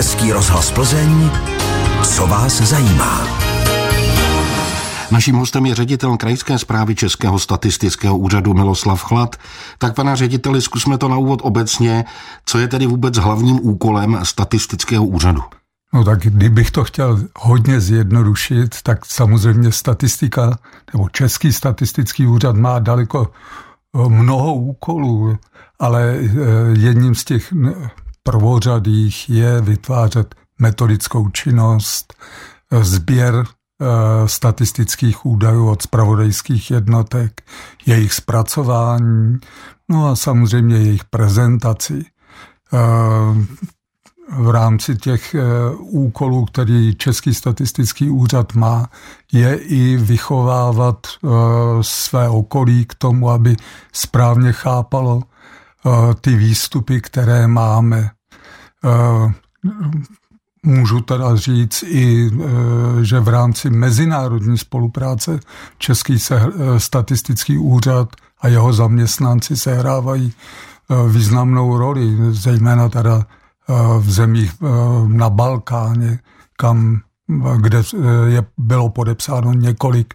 Český rozhlas Plzeň, co vás zajímá. Naším hostem je ředitel krajské zprávy Českého statistického úřadu Miloslav Chlad. Tak pana řediteli, zkusme to na úvod obecně. Co je tedy vůbec hlavním úkolem statistického úřadu? No tak kdybych to chtěl hodně zjednodušit, tak samozřejmě statistika, nebo Český statistický úřad má daleko eh, mnoho úkolů, ale eh, jedním z těch prvořadých je vytvářet metodickou činnost, eh, sběr statistických údajů od spravodajských jednotek, jejich zpracování, no a samozřejmě jejich prezentaci. V rámci těch eh, úkolů, který Český statistický úřad má, je i vychovávat eh, své okolí k tomu, aby správně chápalo eh, ty výstupy, které máme. Můžu teda říct i, že v rámci mezinárodní spolupráce Český statistický úřad a jeho zaměstnanci sehrávají významnou roli, zejména teda v zemích na Balkáně, kam, kde je, bylo podepsáno několik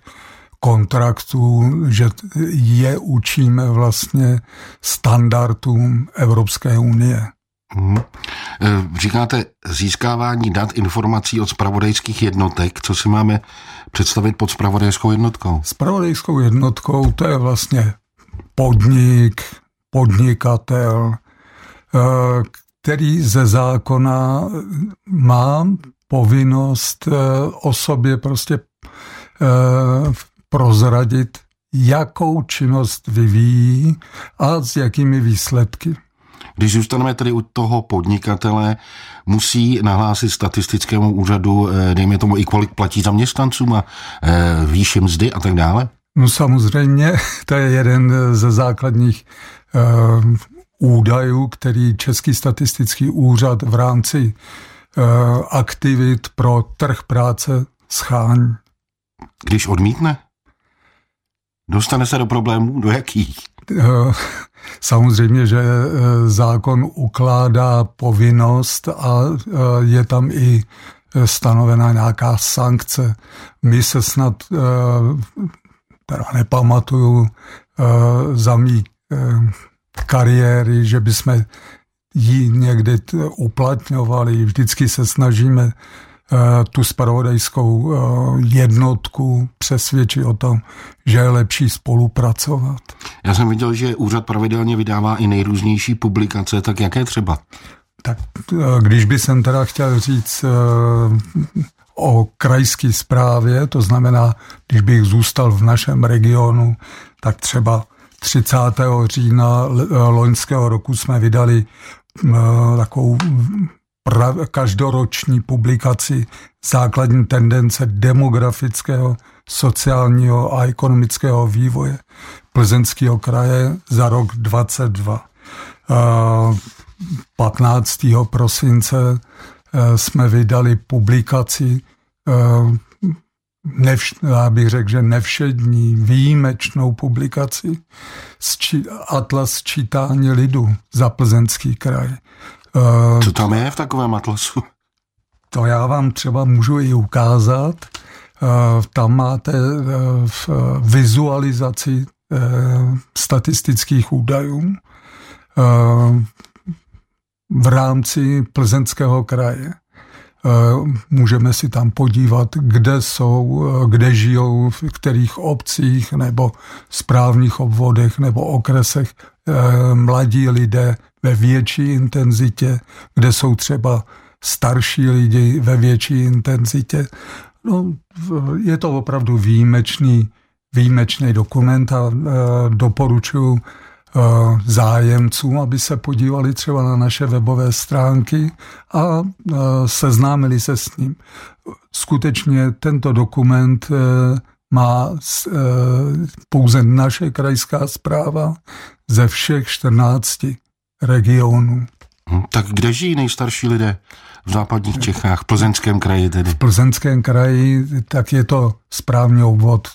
kontraktů, že je učíme vlastně standardům Evropské unie. Hmm. Říkáte získávání dat informací od spravodajských jednotek. Co si máme představit pod spravodajskou jednotkou? Spravodajskou jednotkou to je vlastně podnik, podnikatel, eh, který ze zákona má povinnost eh, o sobě prostě prozradit, jakou činnost vyvíjí a s jakými výsledky. Když zůstaneme tedy u toho podnikatele, musí nahlásit statistickému úřadu, eh, dejme tomu, i kolik platí zaměstnancům a výši mzdy a tak dále? No samozřejmě, to je jeden ze základních údajů, který Český statistický úřad v rámci uh, aktivit pro trh práce schání. Když odmítne? Dostane se do problémů? Do jakých? Uh, samozřejmě, že uh, zákon ukládá povinnost a je tam i stanovena nějaká sankce. My se snad, teda nepamatuju, za mý kariéry, že bychom ji někdy uplatňovali. Vždycky se snažíme eh, tu spravodajskou eh, jednotku přesvědčit o tom, že je lepší spolupracovat. Já jsem viděl, že úřad pravidelně vydává i nejrůznější publikace, tak jaké třeba? Tak eh, když by jsem teda chtěl říct o krajské zprávě, to znamená, když bych zůstal v našem regionu, tak třeba 30. října loňského roku jsme vydali takovou každoroční publikaci základní tendence demografického, sociálního a ekonomického vývoje Plzeňského kraje za rok 22. 15. prosince e, jsme vydali publikaci e, nevš, já bych řekl, že nevšední, výjimečnou publikaci Atlas čítání lidu za plzeňský kraj. Eh, Co tam je v takovém atlasu? To já vám třeba můžu i ukázat. Eh, tam máte v eh, vizualizaci statistických údajů v rámci plzeňského kraje. Můžeme si tam podívat, kde jsou, kde žijou, v kterých obcích nebo správních obvodech nebo okresech mladí lidé ve větší intenzitě, kde jsou třeba starší lidi ve větší intenzitě. No, je to opravdu výjimečný, výjimečný dokument a doporučuji Eh, zájemcům, aby se podívali třeba na naše webové stránky a eh, seznámili se s ním. Skutečně tento dokument eh, má pouze naše krajská zpráva ze všech 14 regionů. Hm, tak kde žijí nejstarší lidé? V západních Čechách, v Plzeňském kraji tedy? V Plzeňském kraji, tak je to správný obvod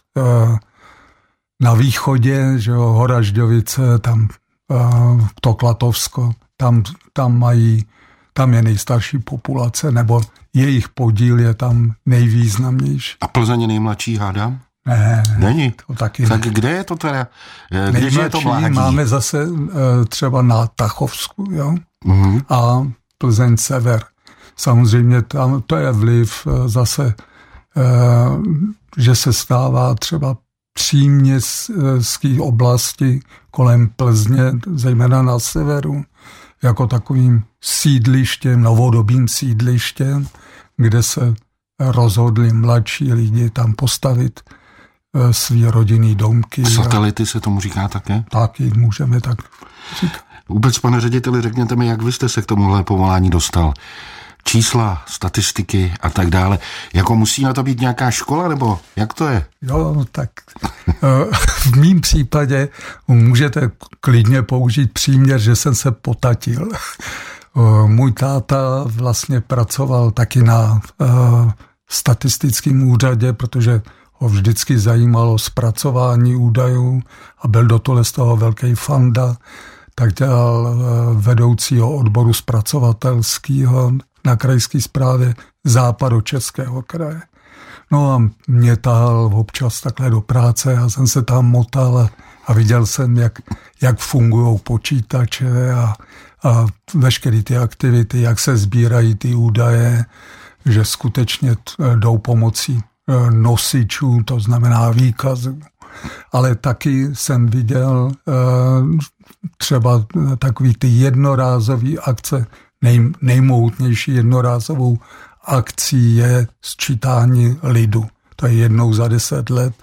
na východě, že jo, Horažďovice, tam uh, to Klatovsko, tam, tam mají tam je nejstarší populace, nebo jejich podíl je tam nejvýznamnější. A Plzeň nejmladší, hádám? Ne, Není. To taky tak ne. kde je to teda? Eh, Když je to mládí? máme zase eh, třeba na Tachovsku, jo? Mm-hmm. A Plzeň sever. Samozřejmě tam to je vliv eh, zase, že se stává třeba příměstské oblasti kolem Plzně, zejména na severu, jako takovým sídlištěm, novodobým sídlištěm, kde se rozhodli mladší lidi tam postavit svý rodinný domky. Satelity se tomu říká také? Taky můžeme tak říkat. Vůbec, pane řediteli, řekněte mi, jak vy jste se k tomuhle povolání dostal? Čísla, statistiky a tak dále. Jako musí na to být nějaká škola, nebo jak to je? Jo, tak eh, v mém případě můžete klidně použít příměr, že jsem se potatil. Eh, můj táta vlastně pracoval taky na statistickém úřadě, protože ho vždycky zajímalo zpracování údajů a byl do tohle z toho velký fanda, tak dělal eh, vedoucího odboru zpracovatelského na krajské zprávě západočeského kraje. No a mě tahal občas takhle do práce, já jsem se tam motal a, a viděl jsem, jak, jak fungují počítače a, a veškeré ty aktivity, jak se sbírají ty údaje, že skutečně jdou pomocí Eh, nosičů, to znamená výkazů. Ale taky jsem viděl eh, třeba takový ty jednorázové akce, nej, nejmohutnější jednorázovou akcí je sčítání lidu. To je jednou za deset let,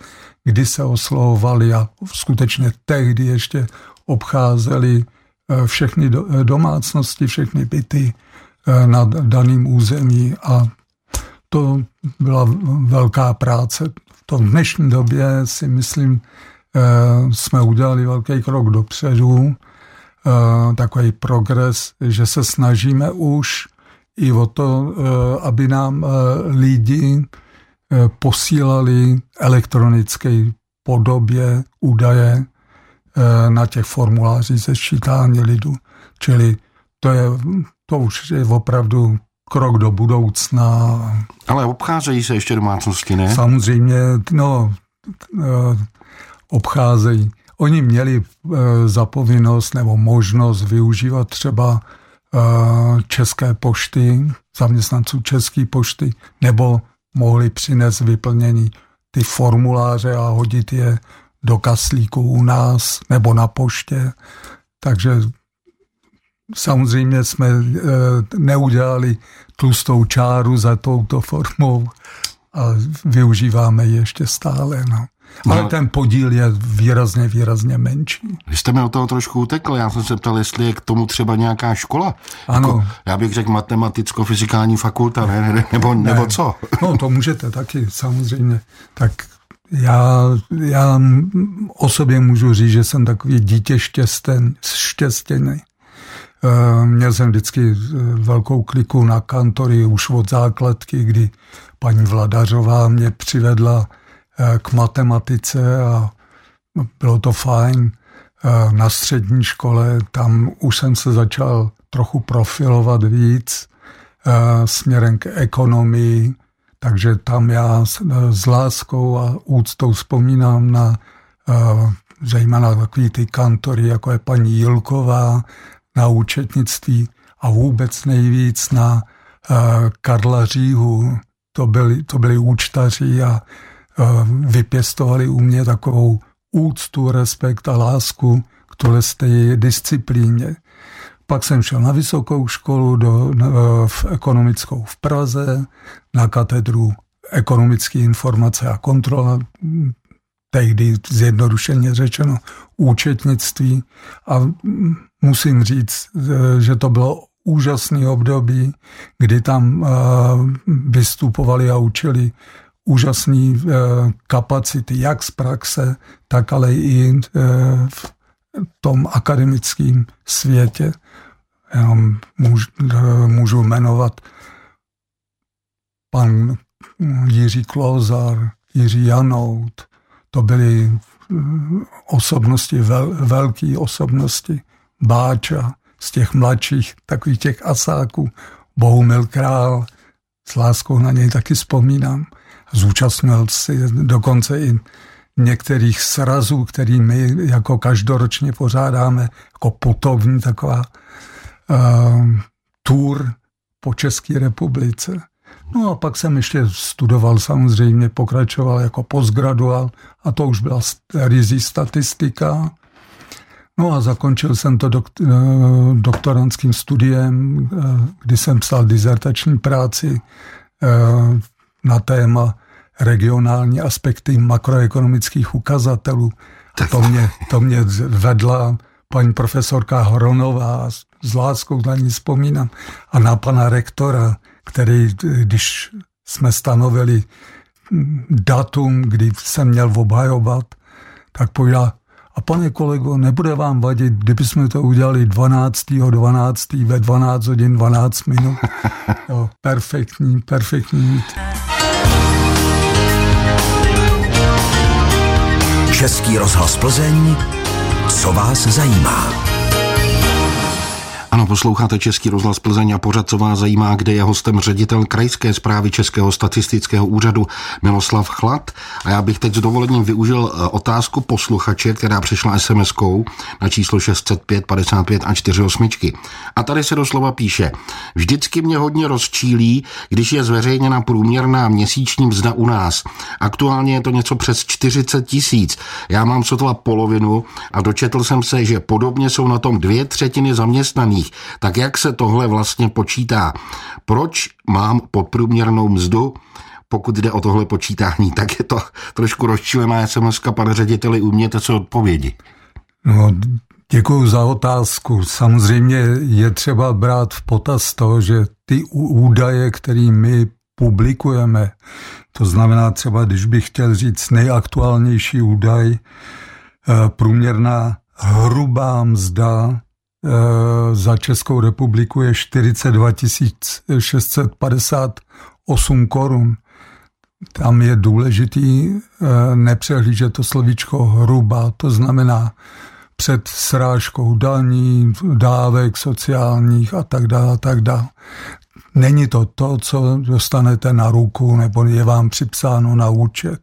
kdy se oslovovali a skutečně tehdy ještě obcházeli všechny domácnosti, všechny byty na daném území a to byla velká práce. V tom dnešní době si myslím, eh, jsme udělali velký krok dopředu, eh, takový progres, že se snažíme už i o to, eh, aby nám lidi posílali elektronické podobě údaje na těch formulářích ze sčítání lidu. Čili to, je, to už je opravdu krok do budoucna. Ale obcházejí se ještě domácnosti, ne? Samozřejmě, no, eh, obcházejí. Oni měli eh, za povinnost nebo možnost využívat třeba eh, české pošty, zaměstnanců české pošty, nebo mohli přinést vyplnění ty formuláře a hodit je do kaslíku u nás nebo na poště. Takže Samozřejmě jsme eh, neudělali tlustou čáru za touto formou a využíváme ji ještě stále. No. Ale no, ten podíl je výrazně, výrazně menší. Vy jste mi o toho trošku utekl. Já jsem se ptal, jestli je k tomu třeba nějaká škola. Ano. Jako, já bych řekl matematicko-fyzikální fakulta, ne, ne, nebo, ne. nebo co? No to můžete taky, samozřejmě. Tak já, já o sobě můžu říct, že jsem takový dítě štěsten, štěstěný. Eh, měl jsem vždycky eh, velkou kliku na kantory už od základky, kdy paní Vladařová mě přivedla eh, k matematice a bylo to fajn. Na střední škole tam už jsem se začal trochu profilovat víc směrem k ekonomii, takže tam já s láskou a úctou vzpomínám na zejména takový ty kantory, jako je paní Jilková, na účetnictví a vůbec nejvíc na eh, Karla Říhu. To byli, to byli účtaři a eh, vypěstovali u mě takovou úctu, respekt a lásku k tohle disciplíně. Pak jsem šel na vysokou školu do, v ekonomickou v Praze, na katedru ekonomické informace a kontrola, tehdy zjednodušeně řečeno účetnictví a musím říct, že to bylo úžasné období, kdy tam eh, vystupovali a učili úžasné eh, kapacity, jak z praxe, tak ale i eh, v tom akademickém světě. Jenom můžu, můžu jmenovat pan Jiří Klozar, Jiří Janout, to byly osobnosti, vel, velké osobnosti, Báča, z těch mladších, takových těch asáků, Bohumil Král, s láskou na něj taky vzpomínám. Zúčastnil si dokonce i některých srazů, který my jako každoročně pořádáme, jako putovní taková uh, tour po České republice. No a pak jsem ještě studoval samozřejmě, pokračoval jako postgraduál a to už byla rizí statistika. No a zakončil jsem to dok, eh, doktorantským studiem, eh, kdy jsem psal dizertační práci eh, na téma regionální aspekty makroekonomických ukazatelů. A to mě, to mě vedla paní profesorka Hronová, s láskou na ní vzpomínám, a na pana rektora, který, když jsme stanovili datum, kdy jsem měl obhajovat, tak povedal, a pane kolego, nebude vám vadit, kdyby jsme to udělali 12. 12. ve 12 hodin 12 minut. Jo, perfektní, perfektní. Český rozhlas Plzeň, co vás zajímá. Ano, posloucháte Český rozhlas Plzeň a pořad, co vás zajímá, kde je hostem ředitel krajské zprávy Českého statistického úřadu Miloslav Chlad. A já bych teď s dovolením využil eh, otázku posluchače, která přišla SMS-kou na číslo 605 55 a 48. A tady se doslova píše, vždycky mě hodně rozčílí, když je zveřejněna průměrná měsíční mzda u nás. Aktuálně je to něco přes 40 tisíc. Já mám sotva polovinu a dočetl jsem se, že podobně jsou na tom dvě třetiny zaměstnaných zemích. Tak jak se tohle vlastně počítá? Proč mám podprůměrnou mzdu? Pokud jde o tohle počítání, tak je to trošku rozčilená SMS, pane řediteli, uměte se odpovědi. No, Děkuji za otázku. Samozřejmě je třeba brát v potaz to, že ty údaje, které my publikujeme, to znamená třeba, když bych chtěl říct nejaktuálnější údaj, eh, průměrná hrubá mzda za Českou republiku je 42 658 korun. Tam je důležitý eh, nepřehlížet to slovíčko hruba, to znamená před srážkou daní, dávek sociálních a tak dále, a tak dále. Není to to, co dostanete na ruku nebo je vám připsáno na účet.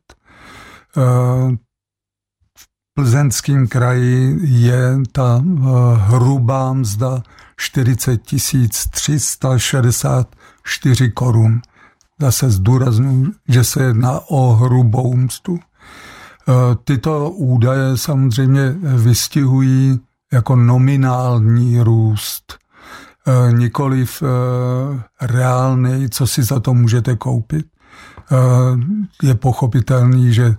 Plzeňském kraji je ta eh, hrubá mzda 40 364 korun. Zase zdůraznuju, že se jedná o hrubou mzdu. Eh, tyto údaje samozřejmě vystihují jako nominální růst, eh, nikoliv reálný, co si za to můžete koupit. Je pochopitelný, že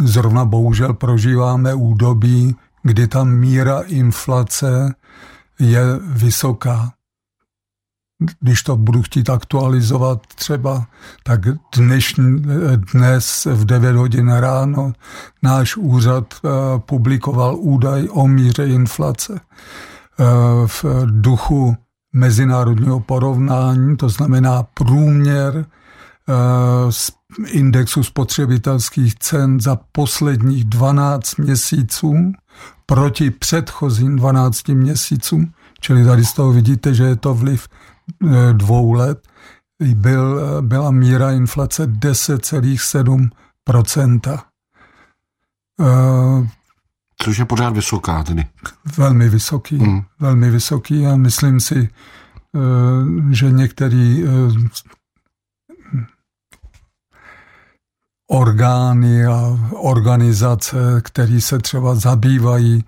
zrovna bohužel prožíváme údobí, kdy ta míra inflace je vysoká. Když to budu chtít aktualizovat třeba, tak dnešní, dnes v 9 hodin ráno náš úřad eh, publikoval údaj o míře inflace. Eh, v duchu mezinárodního porovnání, to znamená průměr z indexu spotřebitelských cen za posledních 12 měsíců proti předchozím 12 měsícům, čili tady z toho vidíte, že je to vliv eh, dvou let, byl, byla míra inflace 10,7 eh, Což je pořád vysoká tedy. Velmi vysoký, hmm. velmi vysoký a myslím si, že některý orgány a organizace, které se třeba zabývají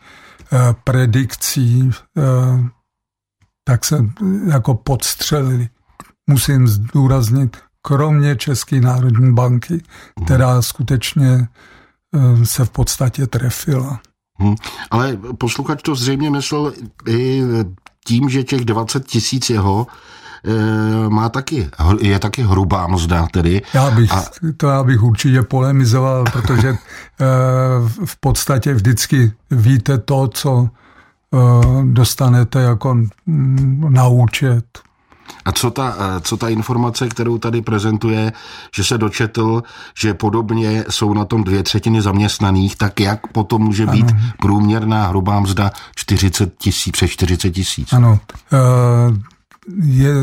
eh, predikcí, eh, tak se jako podstřelili. Musím zdůraznit, kromě České národní banky, která skutečně eh, se v podstatě trefila. Hmm. Ale posluchač to zřejmě myslel i tím, že těch 20 tisíc jeho Eh, má taky, je taky hrubá mzda tedy. Já bych, a... to já bych určitě polemizoval, protože eh, v podstatě vždycky víte to, co eh, dostanete jako na účet. A co ta, co ta informace, kterou tady prezentuje, že se dočetl, že podobně jsou na tom dvě třetiny zaměstnaných, tak jak potom může být ano. průměrná hrubá mzda 40 tisíc, přes 40 tisíc? Ano. Je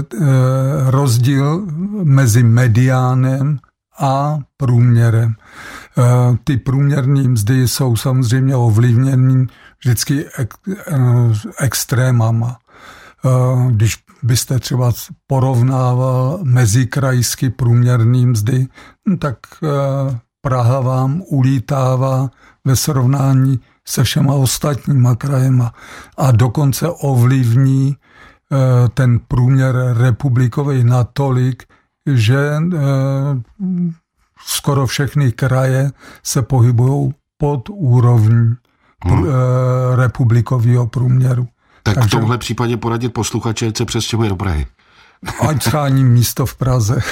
rozdíl mezi mediánem a průměrem. Ty průměrné mzdy jsou samozřejmě ovlivněny vždycky ek, extrémama. Když byste třeba porovnával mezikrajsky průměrný mzdy, no tak eh, Praha vám ulítává ve srovnání se všema ostatníma krajema a dokonce ovlivní eh, ten průměr republikový natolik, že eh, skoro všechny kraje se pohybují pod úrovní hmm. republikového průměru. Tak Takže... v tomhle případě poradit posluchače, se přestěhuje do Prahy. Ať schání místo v Praze.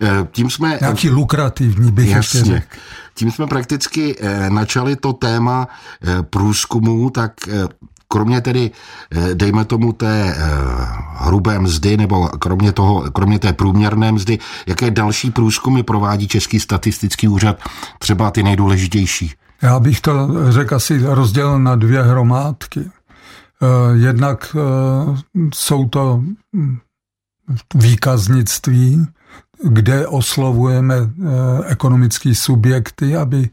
Eh, tím jsme... Nějaký lukrativní bych Jasně. ještě řekl. Tím jsme prakticky eh, načali to téma eh, průzkumu, tak kromě tedy, dejme tomu té hrubé mzdy, nebo kromě, toho, kromě té průměrné mzdy, jaké další průzkumy provádí Český statistický úřad, třeba ty nejdůležitější? Já bych to řekl asi rozdělil na dvě hromádky. Eh, jednak eh, jsou to hm, výkaznictví, kde oslovujeme eh, ekonomické subjekty, aby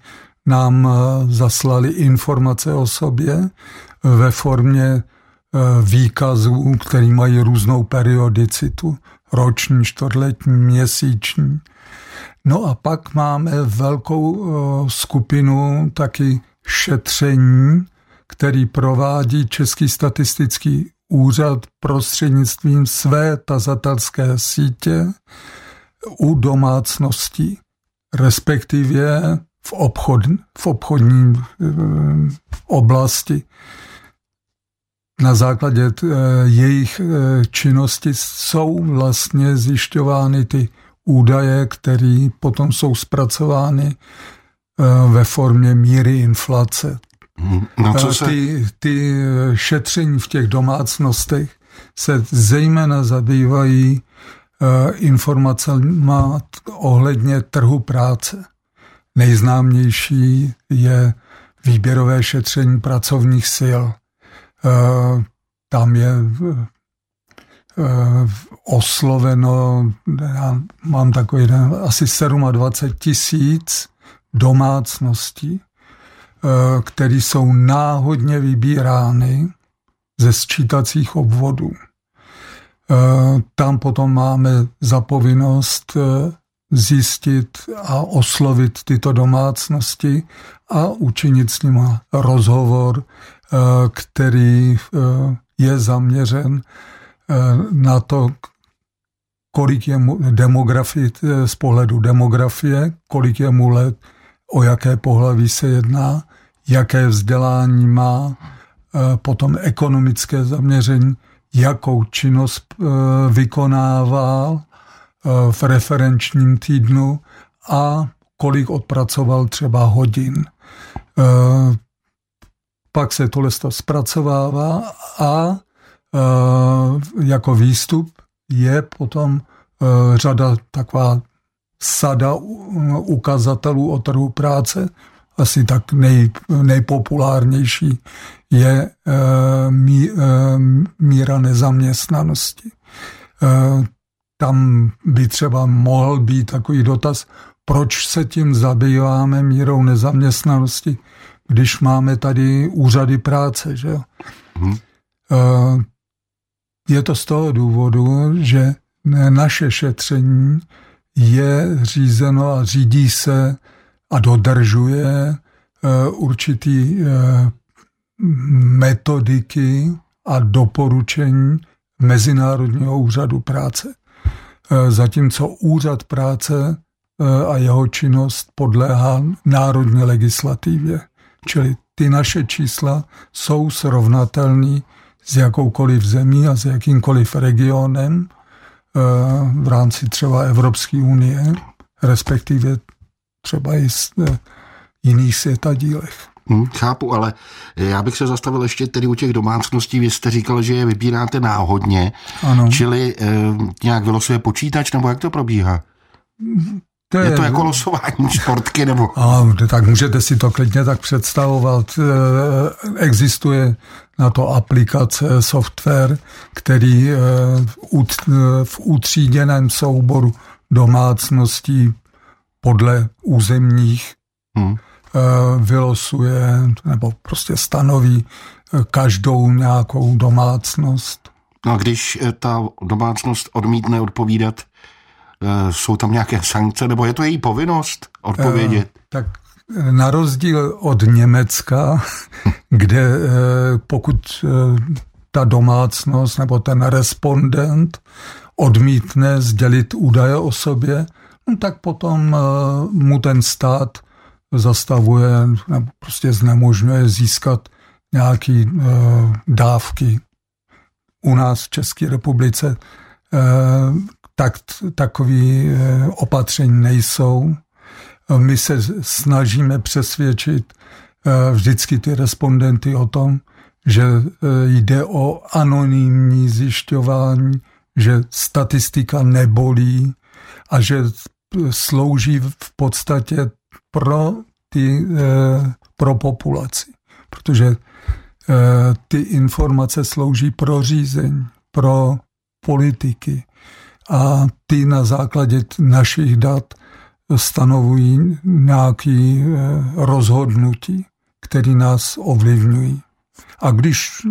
nám zaslali informace o sobě ve formě výkazů, které mají různou periodicitu, roční, čtvrtletní, měsíční. No a pak máme velkou skupinu taky šetření, který provádí Český statistický úřad prostřednictvím své tazatelské sítě u domácností, respektive v, obchod, v obchodní eh, oblasti. Na základě eh, jejich eh, činnosti jsou vlastně zjišťovány ty údaje, které potom jsou zpracovány ve formě míry inflace. Na co se... ty, ty šetření v těch domácnostech se zejména zabývají informacemi ohledně trhu práce. Nejznámější je výběrové šetření pracovních sil. Uh, tam je uh, osloveno, já mám takový asi 27 tisíc domácností, Eh, které jsou náhodně vybírány ze sčítacích obvodů. Eh, tam potom máme zapovinnost eh, zjistit a oslovit tyto domácnosti a učinit s nimi rozhovor, který je zaměřen na to, kolik je mu demografie, z pohledu demografie, kolik je mu let, o jaké pohlaví se jedná, jaké vzdělání má, potom ekonomické zaměření, jakou činnost vykonával v referenčním týdnu a kolik odpracoval třeba hodin. Pak se tohle zpracovává a jako výstup je potom řada taková sada ukazatelů o trhu práce, asi tak nej, nejpopulárnější je eh, mí, míra nezaměstnanosti. Tam by třeba mohl být takový dotaz, proč se tím zabýváme mírou nezaměstnanosti, když máme tady úřady práce. Že? Hmm. Je to z toho důvodu, že naše šetření je řízeno a řídí se a dodržuje eh, určitý eh, metodiky a doporučení Mezinárodního úřadu práce. Zatímco úřad práce a jeho činnost podléhá národní legislativě. Čili ty naše čísla jsou srovnatelné s jakoukoliv zemí a s jakýmkoliv regionem v rámci třeba Evropské unie, respektive třeba i z eh, jiných světadílech. Hmm, chápu, ale já bych se zastavil ještě tedy u těch domácností. Vy jste říkal, že je vybíráte náhodně, Ano. čili e, nějak vylosuje počítač, nebo jak to probíhá? To Je to jako losování sportky, nebo... A, tak můžete si to klidně tak představovat. E, Existuje na to aplikace, software, který e, ut- e, v utříděném souboru domácností podle územních Hmm. vylosuje nebo prostě stanoví každou nějakou domácnost. No a když ta domácnost odmítne odpovídat, jsou tam nějaké sankce, nebo je to její povinnost odpovědět? Eh, Tak na rozdíl od Německa, kde eh, pokud eh, ta domácnost nebo ten respondent odmítne sdělit údaje o sobě, no tak potom eh, mu ten stát zastavuje nebo prostě znemožňuje získat nějaký eh, dávky. U nás v České republice eh, tak, takový eh, opatření nejsou. My se snažíme přesvědčit eh, vždycky ty respondenty o tom, že eh, jde o anonymní zjišťování, že statistika nebolí a že slouží v podstatě pro, ty, pro populaci. Protože ty informace slouží pro řízení, pro politiky a ty na základě našich dat stanovují nějaké rozhodnutí, které nás ovlivňují. A když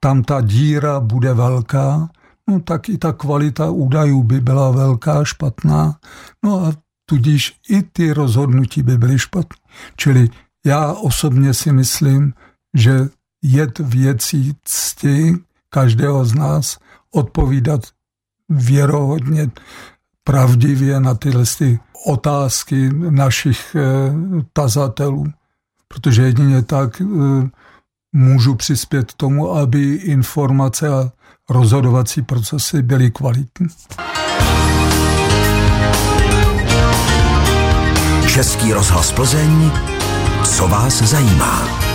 tam ta díra bude velká, no tak i ta kvalita údajů by byla velká, špatná, no a tudíž i ty rozhodnutí by byly špatné. Čili já osobně si myslím, že je věcí cti každého z nás odpovídat věrohodně, pravdivě na tyhle ty otázky našich e, tazatelů. Protože jedině tak e, můžu přispět tomu, aby informace a rozhodovací procesy byly kvalitní. Český rozhlas Plzeň, co vás zajímá?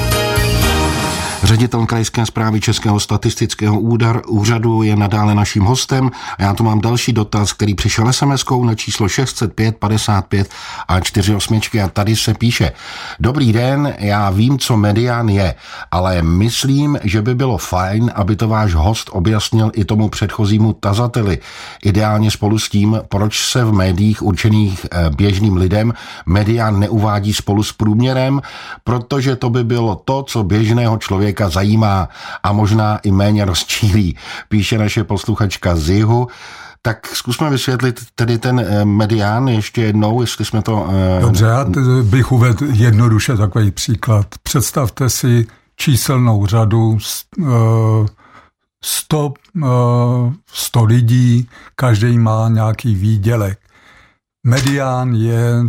Ředitel krajské zprávy Českého statistického údar, úřadu je nadále naším hostem a já tu mám další dotaz, který přišel sms na číslo 605 55 a 48 a tady se píše Dobrý den, já vím, co medián je, ale myslím, že by bylo fajn, aby to váš host objasnil i tomu předchozímu tazateli. Ideálně spolu s tím, proč se v médiích určených běžným lidem medián neuvádí spolu s průměrem, protože to by bylo to, co běžného člověka člověka zajímá a možná i méně rozčílí, píše naše posluchačka z jihu. Tak zkusme vysvětlit tedy ten medián ještě jednou, jestli jsme to... Dobře, já bych uvedl jednoduše takový příklad. Představte si číselnou řadu 100, 100 lidí, každý má nějaký výdělek. Medián je,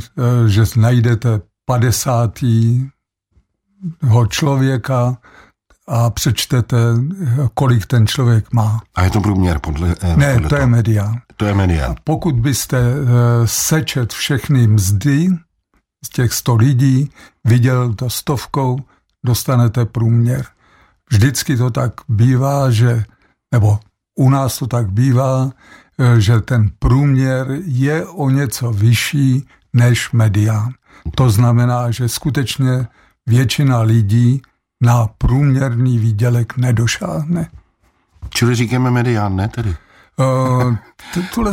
že najdete 50 člověka, a přečtete, kolik ten člověk má. A je to průměr podle... Eh, ne, podle to, to je medián. To je medián. Pokud byste eh, sečet všechny mzdy z těch 100 lidí, viděl to stovkou, dostanete průměr. Vždycky to tak bývá, že, nebo u nás to tak bývá, eh, že ten průměr je o něco vyšší než medián. To znamená, že skutečně většina lidí na průměrný výdělek nedošáhne. Čili říkáme medián, ne tedy? Uh, tuhle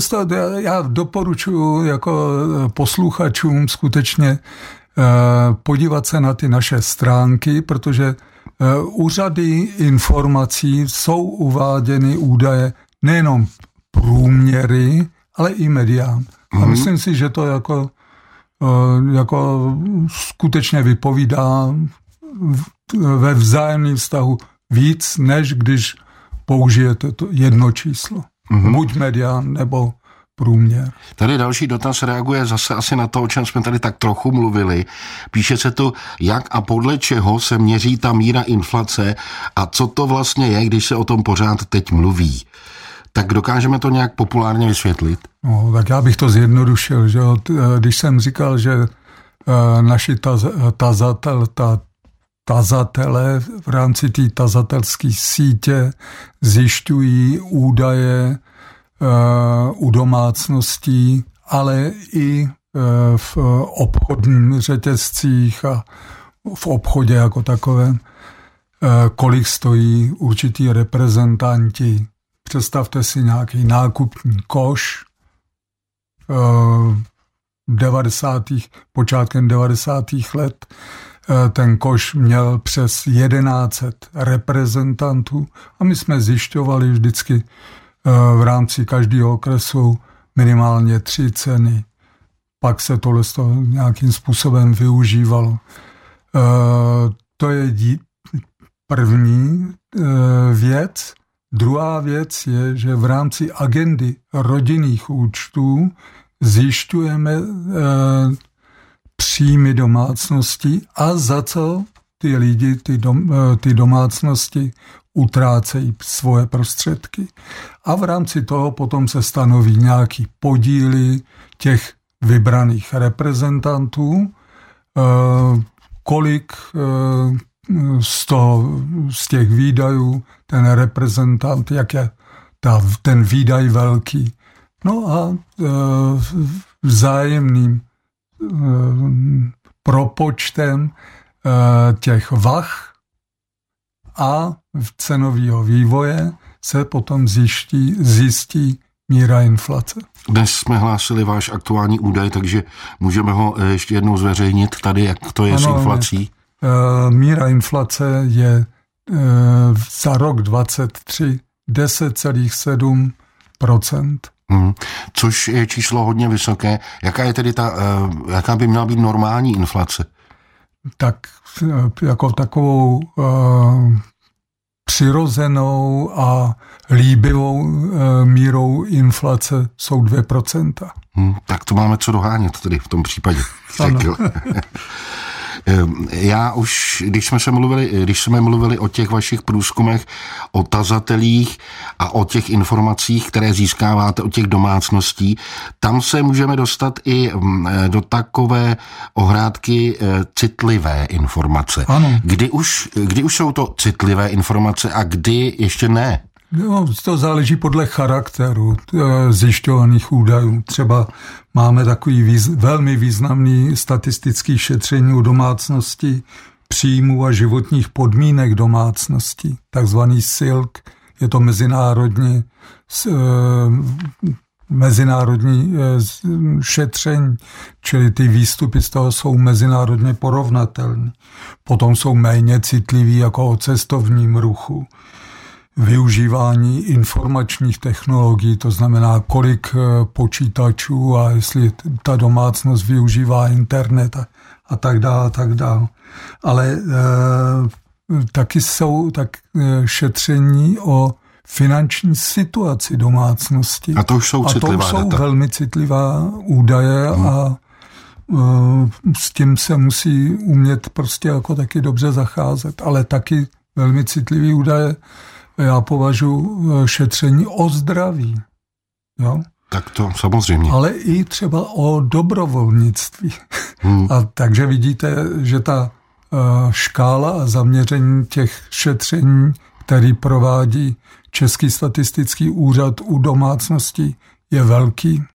já doporučuji jako posluchačům skutečně uh, podívat se na ty naše stránky, protože úřady informací jsou uváděny údaje nejenom průměry, ale i medián. A Mhm. myslím si, že to jako, jako skutečně vypovídá ve vzájemném vztahu víc, než když použijete to jedno číslo. Mm-hmm. Buď medián nebo průměr. Tady další dotaz reaguje zase asi na to, o čem jsme tady tak trochu mluvili. Píše se tu, jak a podle čeho se měří ta míra inflace a co to vlastně je, když se o tom pořád teď mluví. Tak dokážeme to nějak populárně vysvětlit? No, tak já bych to zjednodušil. Že? Když jsem říkal, že naši taz, tazatel, ta tazatele v rámci té tazatelské sítě zjišťují údaje u domácností, ale i v obchodních řetězcích a v obchodě jako takovém, kolik stojí určitý reprezentanti. Představte si nějaký nákupní koš, 90. počátkem 90. let eh, ten koš měl přes 1100 reprezentantů a my jsme zjišťovali vždycky eh, v rámci každého okresu minimálně tři ceny. Pak se tohle nějakým způsobem využívalo. Eh, to je první věc. Druhá věc je, že v rámci agendy rodinných účtů zjišťujeme příjmy domácnosti a za co ty lidi, ty, dom, e, ty domácnosti utrácejí svoje prostředky. A v rámci toho potom se stanoví nějaký podíly těch vybraných reprezentantů, e, kolik z, toho, z těch výdajů ten reprezentant, jak je ta, ten výdaj velký. No a vzájemným propočtem e, těch vach a cenového vývoje se potom zjistí, zjistí míra inflace. Dnes jsme hlásili váš aktuální údaj, takže můžeme ho e, ještě jednou zveřejnit tady, jak to je ano, s inflací. Míra inflace je za rok 23 10,7 Hmm. Což je číslo hodně vysoké. Jaká je tedy ta, uh, jaká by měla být normální inflace? Tak uh, jako takovou uh, přirozenou a líbivou uh, mírou inflace jsou 2%. Hmm, tak to máme co dohánět tedy v tom případě. Ehm, já už, když jsme se mluvili, když jsme mluvili o těch vašich průzkumech, o tazatelích a o těch informacích, které získáváte od těch domácností, tam se můžeme dostat i mm, do takové ohrádky eh, citlivé informace. Ano. Kdy už, kdy už jsou to citlivé informace a kdy ještě ne? No, to záleží podle charakteru eh, zjišťovaných údajů. Třeba máme takový výz, velmi významný statistický šetření u domácnosti příjmů a životních podmínek domácnosti, takzvaný SILK. Je to mezinárodní, eh, mezinárodní eh, šetření, čili ty výstupy z toho jsou mezinárodně porovnatelné. Potom jsou méně citliví jako o cestovním ruchu využívání informačních technologií, to znamená, kolik eh, počítačů a jestli ta domácnost využívá internet a, a tak dále, a tak dále. Ale e, taky jsou tak e, šetření o finanční situaci domácnosti. A to už jsou A to už jsou data. velmi citlivá údaje hmm. a s tím se musí umět prostě jako taky dobře zacházet, ale taky velmi citlivý údaje já považuji eh, šetření o zdraví. Jo? Tak to samozřejmě. Ale i třeba o dobrovolnictví. Hmm. A takže vidíte, že ta eh, škála a zaměření těch šetření, který provádí Český statistický úřad u domácností, je velký.